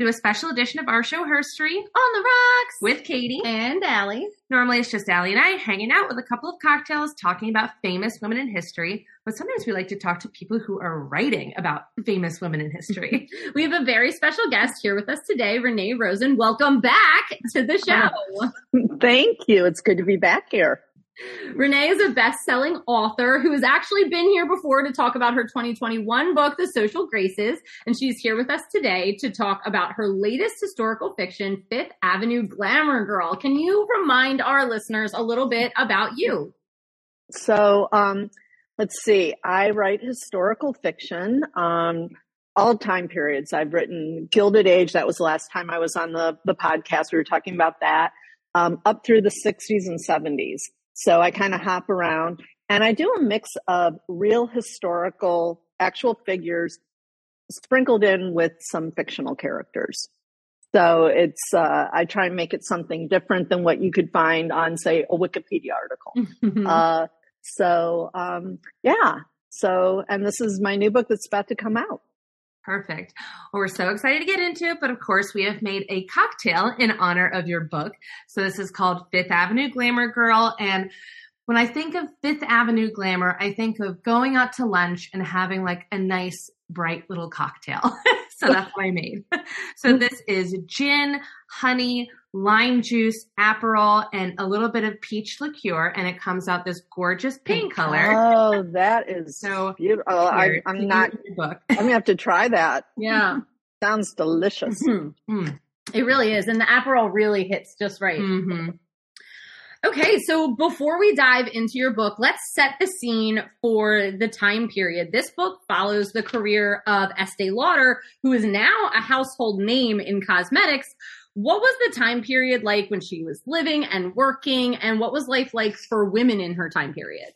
to a special edition of our show, Herstory, On the rocks with Katie. and Allie. Normally, it's just Allie and I hanging out with a couple of cocktails talking about famous women in history, but sometimes we like to talk to people who are writing about famous women in history. We have a very special guest here with us today, Renee Rosen. Welcome back to the show. Thank you. It's good to be back here. Renee is a best-selling author who has actually been here before to talk about her 2021 book, The Social Graces, and she's here with us today to talk about her latest historical fiction, Fifth Avenue Glamour Girl. Can you remind our listeners a little bit about you? So, um, let's see. I write historical fiction, um, all time periods. I've written Gilded Age. That was the last time I was on the, the podcast. We were talking about that, um, up through the 60s and 70s. So I kind of hop around and I do a mix of real historical, actual figures sprinkled in with some fictional characters. So it's, uh, I try and make it something different than what you could find on, say, a Wikipedia article. Uh, so, um, yeah. So, and this is my new book that's about to come out. Perfect. Well, we're so excited to get into it, but of course, we have made a cocktail in honor of your book. So this is called Fifth Avenue Glamour Girl. And when I think of Fifth Avenue Glamour, I think of going out to lunch and having like a nice, bright little cocktail. so that's what I made. So this is gin, honey, lime juice, Aperol, and a little bit of peach liqueur. And it comes out this gorgeous pink, Pink. color. Oh, that is So, beautiful. Oh, I, I'm not, use your book. I'm gonna have to try that. yeah. Sounds delicious. Mhm. Mm. It really is. And the Aperol really hits just right. Mhm. Okay, so before we dive into your book, let's set the scene for the time period. This book follows the career of Estee Lauder, who is now a household name in cosmetics. What was the time period like when she was living and working, and what was life like for women in her time period?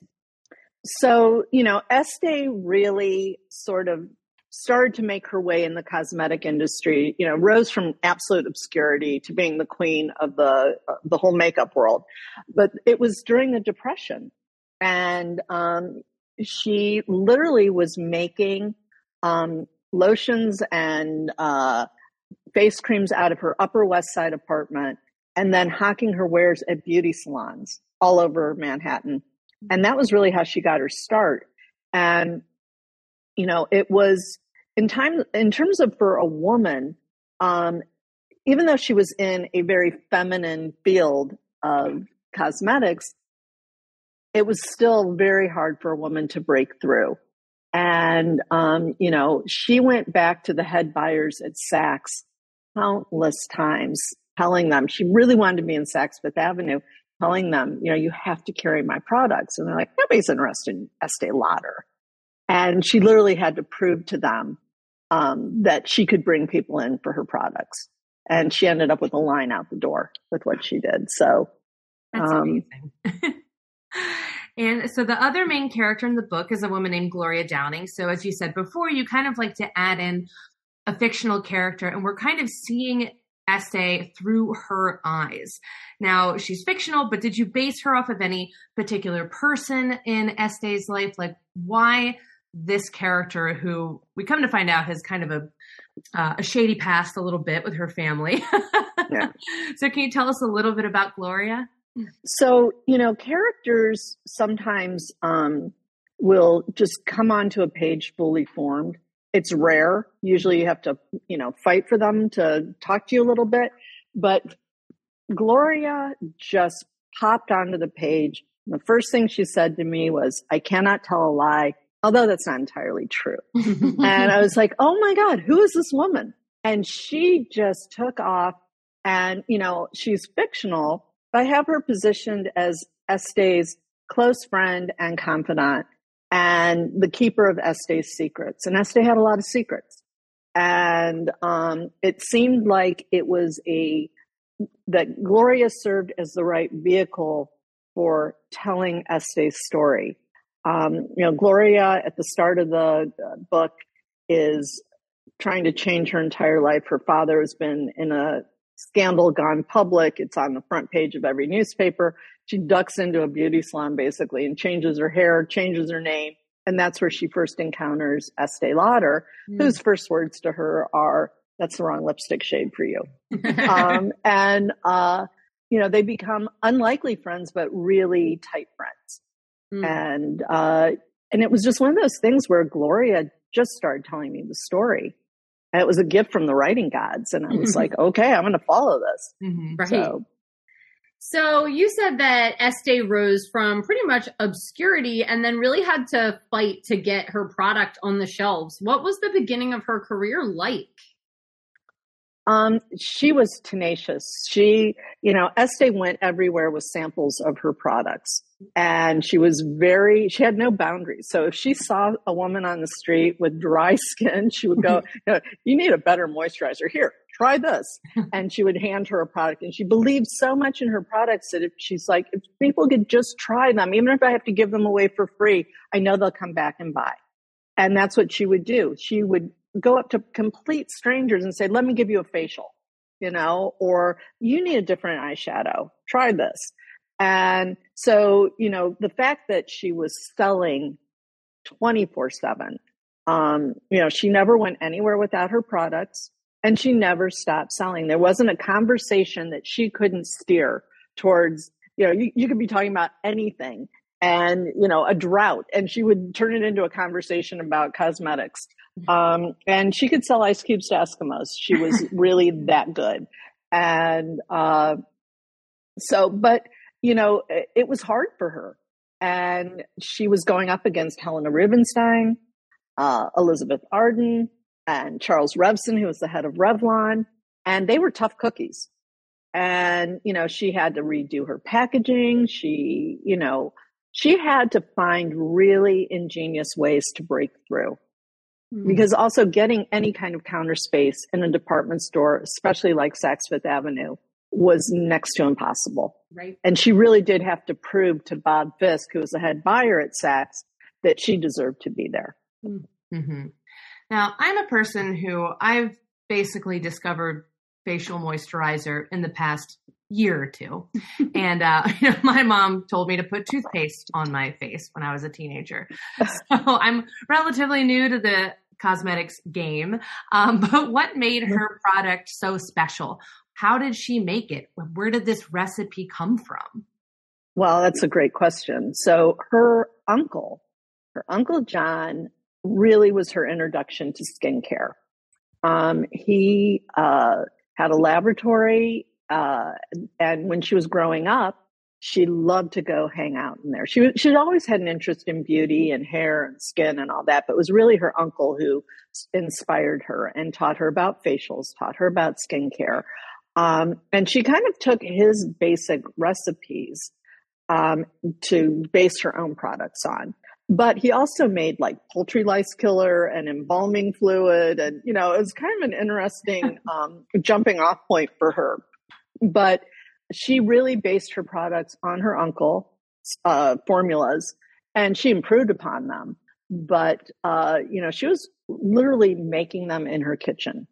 So, you know, Estee really sort of started to make her way in the cosmetic industry, you know, rose from absolute obscurity to being the queen of the uh, the whole makeup world. But it was during the depression and um she literally was making um lotions and uh face creams out of her upper west side apartment and then hawking her wares at beauty salons all over Manhattan. And that was really how she got her start. And you know it was in time in terms of for a woman um even though she was in a very feminine field of cosmetics it was still very hard for a woman to break through. And um you know she went back to the head buyers at Saks countless times telling them she really wanted to be in Saks Fifth Avenue telling them, you know, you have to carry my products. And they're like, nobody's interested in Estee Lauder. And she literally had to prove to them um, that she could bring people in for her products. And she ended up with a line out the door with what she did. So, That's Um, amazing. and so the other main character in the book is a woman named Gloria Downing. So as you said before, you kind of like to add in a fictional character, and we're kind of seeing Estee through her eyes. Now she's fictional, but did you base her off of any particular person in Estee's life? Like why this character who we come to find out has kind of a uh, a shady past a little bit with her family. Yeah. So can you tell us a little bit about Gloria? So, you know, characters sometimes um, will just come onto a page fully formed. It's rare. Usually you have to, you know, fight for them to talk to you a little bit. But Gloria just popped onto the page. The first thing she said to me was, I cannot tell a lie, although that's not entirely true. and I was like, oh my God, who is this woman? And she just took off. And, you know, she's fictional, but I have her positioned as Estee's close friend and confidant and the keeper of Estee's secrets. And Estee had a lot of secrets. And um, it seemed like it was a, that Gloria served as the right vehicle for telling Estee's story. Um, you know, Gloria at the start of the uh, book is trying to change her entire life. Her father has been in a scandal gone public. It's on the front page of every newspaper. She ducks into a beauty salon basically and changes her hair, changes her name. And that's where she first encounters Estee Lauder, Mm. whose first words to her are, that's the wrong lipstick shade for you. um, and, uh, you know, they become unlikely friends, but really tight friends. Mm. And, uh, and it was just one of those things where Gloria just started telling me the story. And it was a gift from the writing gods. And I was like, okay, I'm going to follow this. Mm-hmm. Right. So, so you said that Estee rose from pretty much obscurity and then really had to fight to get her product on the shelves. What was the beginning of her career like? Um, she was tenacious. She, you know, Estee went everywhere with samples of her products. And she was very, she had no boundaries. So if she saw a woman on the street with dry skin, she would go, you, know, you need a better moisturizer. Here, try this. And she would hand her a product. And she believed so much in her products that if she's like, if people could just try them, even if I have to give them away for free, I know they'll come back and buy. And that's what she would do. She would go up to complete strangers and say, let me give you a facial, you know, or you need a different eyeshadow. Try this. And so, you know, the fact that she was selling 24 seven, um, you know, she never went anywhere without her products and she never stopped selling. There wasn't a conversation that she couldn't steer towards, you know, you, you could be talking about anything and, you know, a drought and she would turn it into a conversation about cosmetics. Um, and she could sell ice cubes to Eskimos. She was really that good. And, uh, so, but, you know, it, it was hard for her. And she was going up against Helena Rubinstein, uh, Elizabeth Arden, and Charles Revson, who was the head of Revlon. And they were tough cookies. And, you know, she had to redo her packaging. She, you know, she had to find really ingenious ways to break through. Mm-hmm. Because also getting any kind of counter space in a department store, especially like Saks Fifth Avenue, was next to impossible. Right. And she really did have to prove to Bob Fisk, who was the head buyer at Saks, that she deserved to be there. Mm-hmm. Now, I'm a person who I've basically discovered facial moisturizer in the past year or two. and uh, you know, my mom told me to put toothpaste on my face when I was a teenager. So I'm relatively new to the cosmetics game. Um, but what made her product so special? How did she make it? Where did this recipe come from? Well, that's a great question. So her uncle, her uncle John, really was her introduction to skincare. Um, he uh, had a laboratory, uh, and when she was growing up, she loved to go hang out in there. She she'd always had an interest in beauty and hair and skin and all that, but it was really her uncle who inspired her and taught her about facials, taught her about skincare. Um, and she kind of took his basic recipes um, to base her own products on. But he also made like poultry lice killer and embalming fluid, and you know it was kind of an interesting um, jumping off point for her. But she really based her products on her uncle uh, formulas and she improved upon them. But, uh, you know, she was literally making them in her kitchen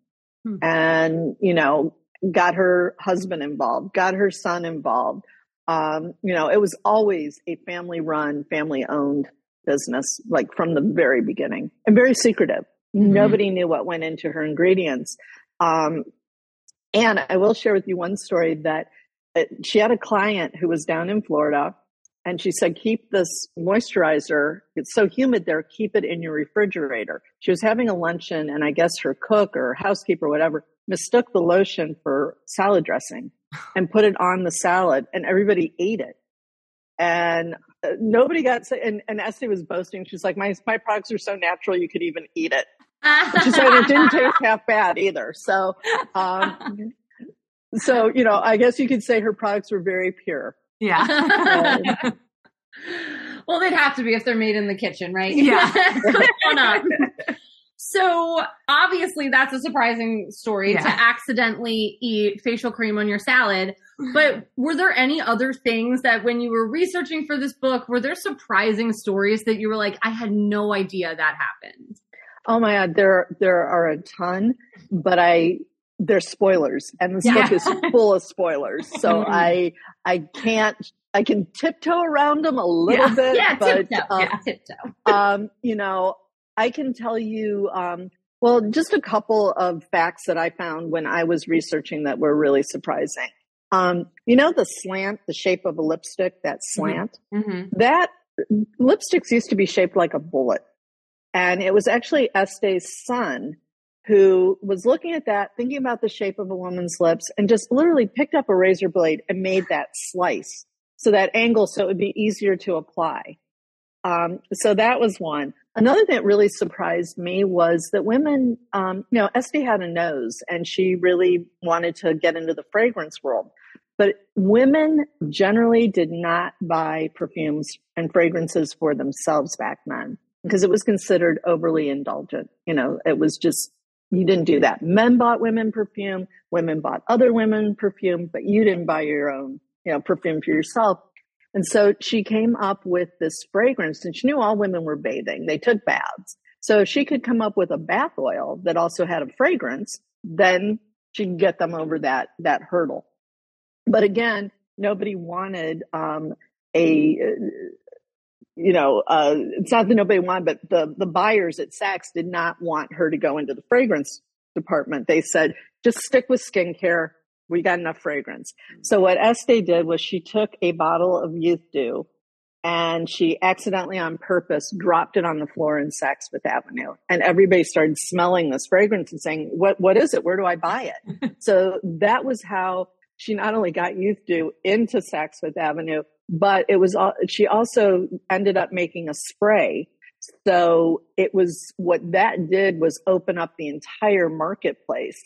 hmm. and, you know, got her husband involved, got her son involved. Um, you know, it was always a family run, family owned business, like from the very beginning and very secretive. Mm-hmm. Nobody knew what went into her ingredients. Um, and I will share with you one story that she had a client who was down in Florida and she said, keep this moisturizer. It's so humid there. Keep it in your refrigerator. She was having a luncheon and I guess her cook or housekeeper, or whatever, mistook the lotion for salad dressing and put it on the salad and everybody ate it. And uh, nobody got sick. And, and Estee was boasting. She's like, my, my products are so natural. You could even eat it. She said it didn't taste half bad either. So, um, so, you know, I guess you could say her products were very pure. Yeah. well, they'd have to be if they're made in the kitchen, right? Yeah. so obviously that's a surprising story yeah. to accidentally eat facial cream on your salad. But were there any other things that when you were researching for this book, were there surprising stories that you were like, I had no idea that happened? Oh my God, there there are a ton, but I they're spoilers and this yeah. book is full of spoilers. So I, I can't, I can tiptoe around them a little yeah. bit, yeah, but, tiptoe. Um, yeah, tiptoe. um, you know, I can tell you, um, Well, just a couple of facts that I found when I was researching that were really surprising. Um, you know, the slant, the shape of a lipstick, that Mm-hmm. slant, Mhm. that lipsticks used to be shaped like a bullet. And it was actually Estee's son who was looking at that, thinking about the shape of a woman's lips, and just literally picked up a razor blade and made that slice so that angle so it would be easier to apply. Um, so that was one. Another thing that really surprised me was that women, um, you know, Estee had a nose and she really wanted to get into the fragrance world. But women generally did not buy perfumes and fragrances for themselves back then because it was considered overly indulgent. You know, it was just, you didn't do that. Men bought women perfume, women bought other women perfume, but you didn't buy your own, you know, perfume for yourself. And so she came up with this fragrance and she knew all women were bathing. They took baths. So if she could come up with a bath oil that also had a fragrance, then she could get them over that, that hurdle. But again, nobody wanted, um, a, you know, uh, it's not that nobody wanted, but the, the buyers at Saks did not want her to go into the fragrance department. They said, just stick with skincare. We got enough fragrance. So what Estee did was she took a bottle of Youth Dew and she accidentally on purpose dropped it on the floor in Saks Fifth Avenue. And everybody started smelling this fragrance and saying, what, what is it? Where do I buy it? so that was how she not only got Youth Dew into Saks Fifth Avenue, but it was, al- she also ended up making a spray. So it was what that did was open up the entire marketplace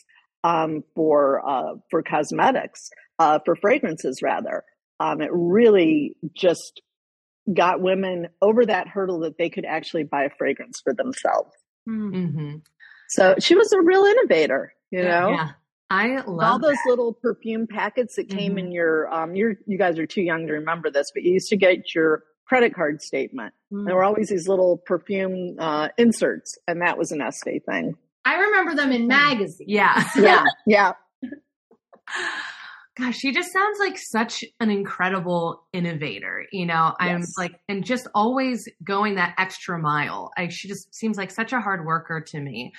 um, for uh, for cosmetics, uh, for fragrances rather. Um, it really just got women over that hurdle that they could actually buy a fragrance for themselves. Mhm. So she was a real innovator, you know. Yeah. I love All those that. little perfume packets that came Mhm. in your, um, you're, you guys are too young to remember this, but you used to get your credit card statement. Mm. There were always these little perfume uh, inserts, and that was an Estee thing. I remember them in magazines. Yeah. Yeah, yeah. Gosh, she just sounds like such an incredible innovator. You know, I'm Yes. like, and just always going that extra mile. I, she just seems like such a hard worker to me.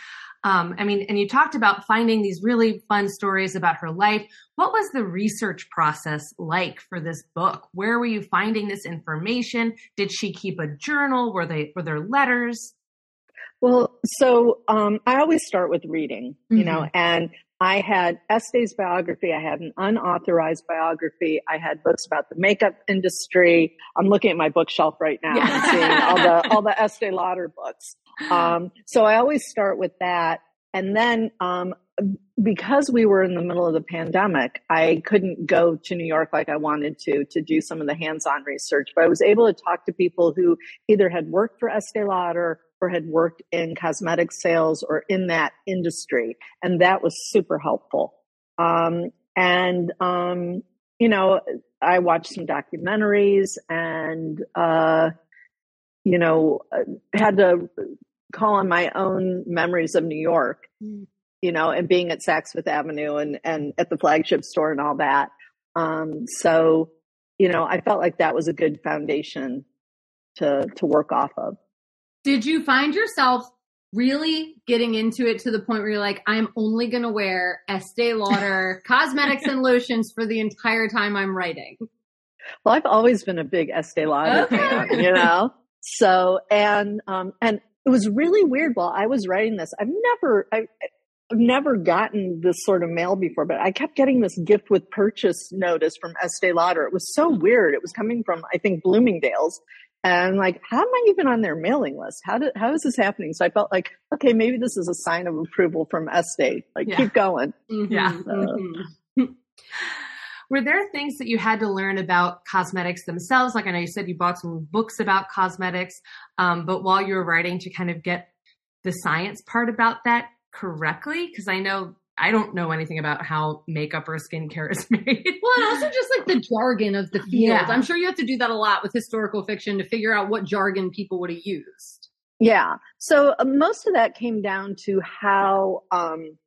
Um, I mean, and you talked about finding these really fun stories about her life. What was the research process like for this book? Where were you finding this information? Did she keep a journal? Were they were there letters? Well, so um, I always start with reading, you know, Mhm. and I had Estee's biography. I had an unauthorized biography. I had books about the makeup industry. I'm looking at my bookshelf right now and seeing all the all the Estee Lauder books. Um, so I always start with that, and then um, because we were in the middle of the pandemic, I couldn't go to New York like I wanted to to do some of the hands-on research. But I was able to talk to people who either had worked for Estee Lauder had worked in cosmetic sales or in that industry. And that was super helpful. Um, and, um, you know, I watched some documentaries and, uh, you know, uh, had to call on my own memories of New York, Mm. you know, and being at Saks Fifth Avenue and, and at the flagship store and all that. Um, so, you know, I felt like that was a good foundation to, to work off of. Did you find yourself really getting into it to the point where you're like, I'm only going to wear Estee Lauder cosmetics and lotions for the entire time I'm writing? Well, I've always been a big Estee Lauder Okay. fan, you know. So and um and it was really weird while I was writing this. I've never I, I've never gotten this sort of mail before, but I kept getting this gift with purchase notice from Estee Lauder. It was so weird. It was coming from I think Bloomingdale's. And like, how am I even on their mailing list? How did how is this happening? So I felt like, okay, maybe this is a sign of approval from Estee. Like, Yeah. keep going. Mhm, Yeah. mhm. Were there things that you had to learn about cosmetics themselves? Like I know you said you bought some books about cosmetics, um, but while you were writing to kind of get the science part about that correctly, because I know I don't know anything about how makeup or skincare is made. Well, and also just like the jargon of the field. Yeah. I'm sure you have to do that a lot with historical fiction to figure out what jargon people would have used. Yeah. So uh, most of that came down to how um,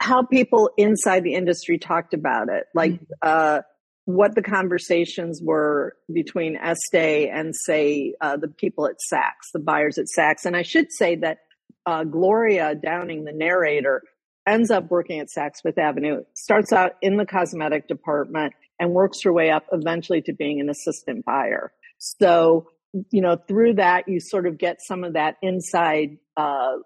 how people inside the industry talked about it, like uh, what the conversations were between Estee and say uh, the people at Saks, the buyers at Saks. And I should say that uh, Gloria Downing, the narrator, ends up working at Saks Fifth Avenue, starts out in the cosmetic department and works her way up eventually to being an assistant buyer. So, you know, through that, you sort of get some of that inside uh,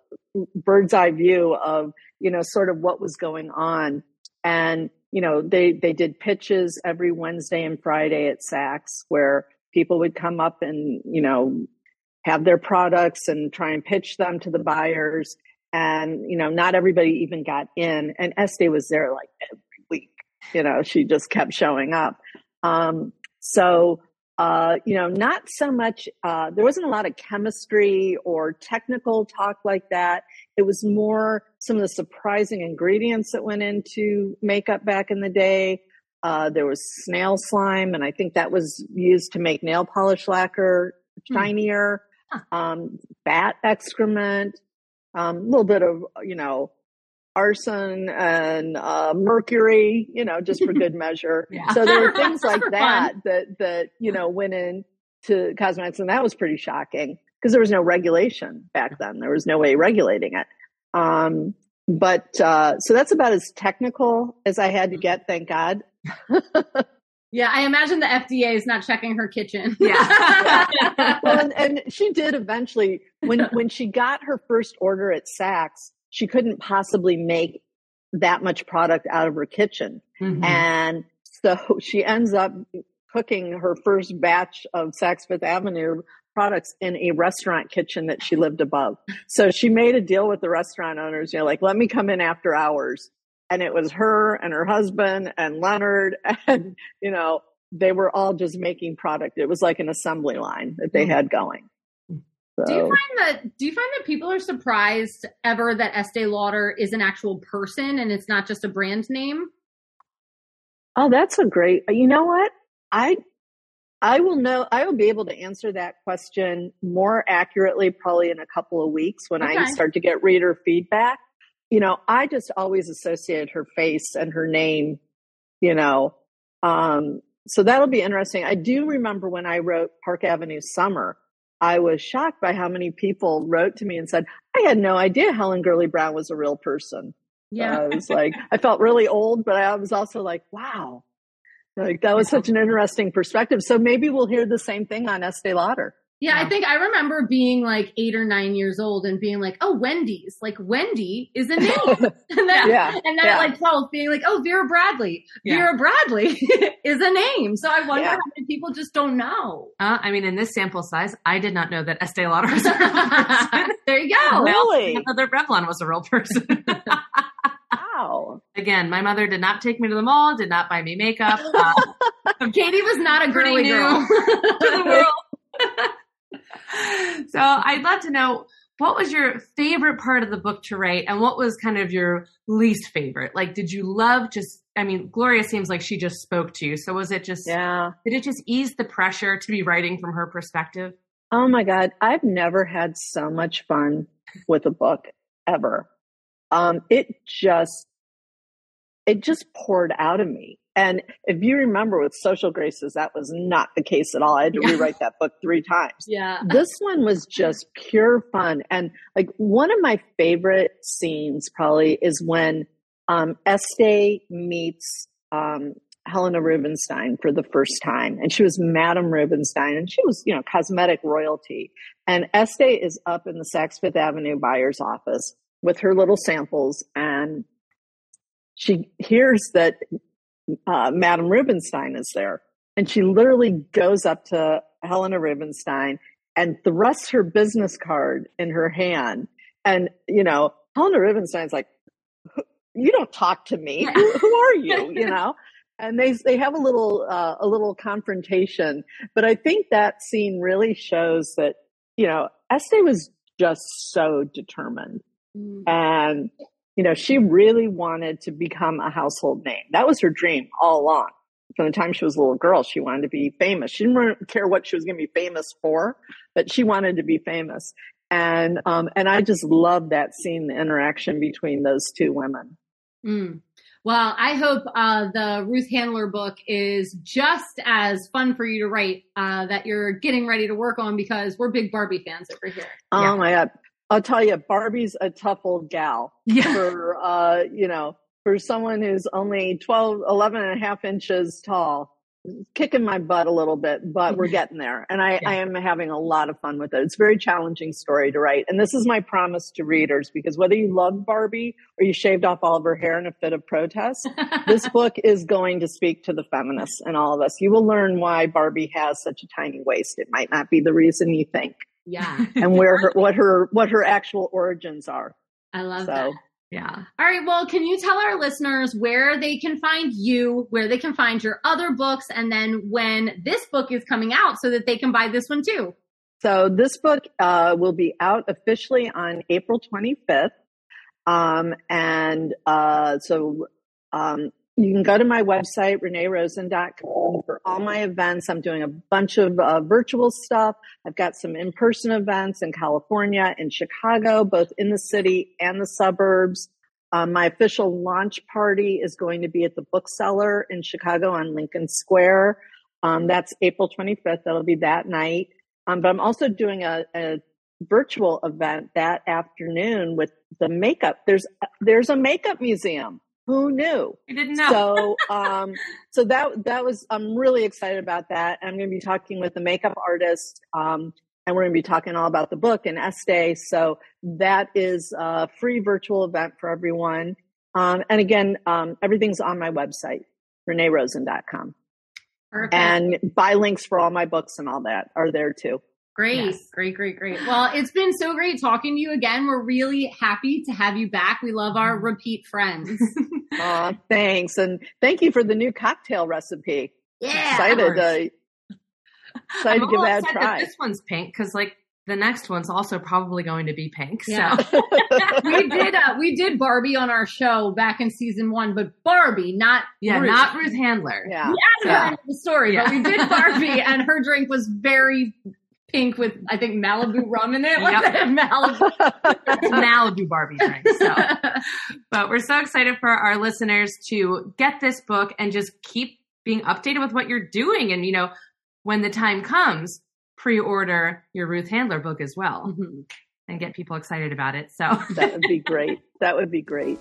bird's eye view of, you know, sort of what was going on. And, you know, they, they did pitches every Wednesday and Friday at Saks where people would come up and, you know, have their products and try and pitch them to the buyers. And, you know, not everybody even got in. And Estee was there like every week. You know, she just kept showing up. Um, so, uh, you know, not so much, uh, there wasn't a lot of chemistry or technical talk like that. It was more some of the surprising ingredients that went into makeup back in the day. Uh, there was snail slime, and I think that was used to make nail polish lacquer hmm. shinier. Um, bat excrement, um, a little bit of, you know, arson and uh, mercury, you know, just for good measure. yeah. So there were things like that fun. that that you know went into cosmetics, and that was pretty shocking because there was no regulation back then. There was no way regulating it. Um, but uh, so that's about as technical as I had to get. Thank God. Yeah, I imagine the FDA is not checking her kitchen. Yeah. yeah. well, and, and, she did eventually when when she got her first order at Saks, she couldn't possibly make that much product out of her kitchen. Mm-hmm. And so she ends up cooking her first batch of Saks Fifth Avenue products in a restaurant kitchen that she lived above. So she made a deal with the restaurant owners, you know, like, let me come in after hours and it was her and her husband and Leonard and you know they were all just making product. It was like an assembly line that they mm. had going. So. Do you find that do you find that people are surprised ever that Estee Lauder is an actual person and it's not just a brand name? Oh, that's a great. You know what? I I will know I will be able to answer that question more accurately probably in a couple of weeks when okay. I start to get reader feedback you know, I just always associated her face and her name, you know. Um, so that'll be interesting. I do remember when I wrote Park Avenue Summer, I was shocked by how many people wrote to me and said, I had no idea Helen Gurley Brown was a real person. Yeah. I was like, I felt really old, but I was also like, wow, like that was such an interesting perspective. So maybe we'll hear the same thing on Estee Lauder. Yeah, yeah, I think I remember being like eight or nine years old and being like, "Oh, Wendy's, like Wendy is a name," and then yeah, and then yeah. like twelve being like, "Oh, Vera Bradley, Vera Bradley is a name." So I wonder how many people just don't know. Uh, I mean, in this sample size, I did not know that Estee Lauder was a real person. there you go. Really, Mother Revlon was a real person. wow. Again, my mother did not take me to the mall, did not buy me makeup. Uh, Katie was not a girly girl to the world so I'd love to know what was your favorite part of the book to write and what was kind of your least favorite? Like, did you love just, I mean, Gloria seems like she just spoke to you. So was it just, yeah. did it just ease the pressure to be writing from her perspective? Oh my God. I've never had so much fun with a book ever. Um, it just, it just poured out of me. And if you remember with Social Graces, that was not the case at all. I had to yeah. rewrite that book three times. Yeah. This one was just pure fun. And like one of my favorite scenes probably is when um, Estee meets um, Helena Rubinstein for the first time. And she was Madame Rubinstein and she was, you know, cosmetic royalty. And Estee is up in the Saks Fifth Avenue buyer's office with her little samples and she hears that uh, Madame Rubinstein is there. And she literally goes up to Helena Rubinstein and thrusts her business card in her hand. And, you know, Helena Rubinstein's like, you don't talk to me. Who, who are you? You know? and they they have a little uh, a little confrontation. But I think that scene really shows that you know Estee was just so determined, mm. and you know, she really wanted to become a household name. That was her dream all along. From the time she was a little girl, she wanted to be famous. She didn't care what she was going to be famous for, but she wanted to be famous. And um, and I just love that scene, the interaction between those two women. Mm. Well, I hope uh, the Ruth Handler book is just as fun for you to write uh, that you're getting ready to work on because we're big Barbie fans over here. Oh yeah. my god! I'll tell you, Barbie's a tough old gal. Yeah. For, uh, you know, for someone who's only 12, 11 and a half inches tall, kicking my butt a little bit, but we're getting there. And I, Yeah. I am having a lot of fun with it. It's a very challenging story to write. And this is my promise to readers because whether you love Barbie or you shaved off all of her hair in a fit of protest, this book is going to speak to the feminists and all of us. You will learn why Barbie has such a tiny waist. It might not be the reason you think yeah, and where her, what her, what her actual origins are. I love So that. yeah. All right. Well, can you tell our listeners where they can find you, where they can find your other books, and then when this book is coming out so that they can buy this one too? So this book uh, will be out officially on April 25th. Um, and uh, so um, you can go to my website, reneerosen.com, for all my events. I'm doing a bunch of uh, virtual stuff. I've got some in person events in California, in Chicago, both in the city and the suburbs. Um, my official launch party is going to be at the Book Cellar in Chicago on Lincoln Square. Um, that's April 25th. That'll be that night. Um, but I'm also doing a, a virtual event that afternoon with the makeup. There's there's a makeup museum. Who knew? I didn't know. So um, so that that was I'm really excited about that. I'm going to be talking with the makeup artist. Um, and we're going to be talking all about the book and Estee. So that is a free virtual event for everyone. Um, and again, um, everything's on my website, reneerosen.com. Perfect. And buy links for all my books and all that are there too. Great, Yes. great, great, great. Well, it's been so great talking to you again. We're really happy to have you back. We love our repeat friends. Aw, thanks. And thank you for the new cocktail recipe. Yeah. excited to, excited I'm to give that a try. that this one's pink because like the next one's also probably going to be pink. Yeah. So we did uh, we did Barbie on our show back in season one, but Barbie, not yeah, Ruth. not Ruth Handler. yeah. We added her Yeah. the story, but Yeah. we did Barbie, and her drink was very pink with I think Malibu rum in it. Yep. it Malibu? Malibu Barbie drink. So, but we're so excited for our listeners to get this book and just keep being updated with what you're doing. And you know, when the time comes, pre-order your Ruth Handler book as well Mhm. and get people excited about it. So. that would be great. That would be great.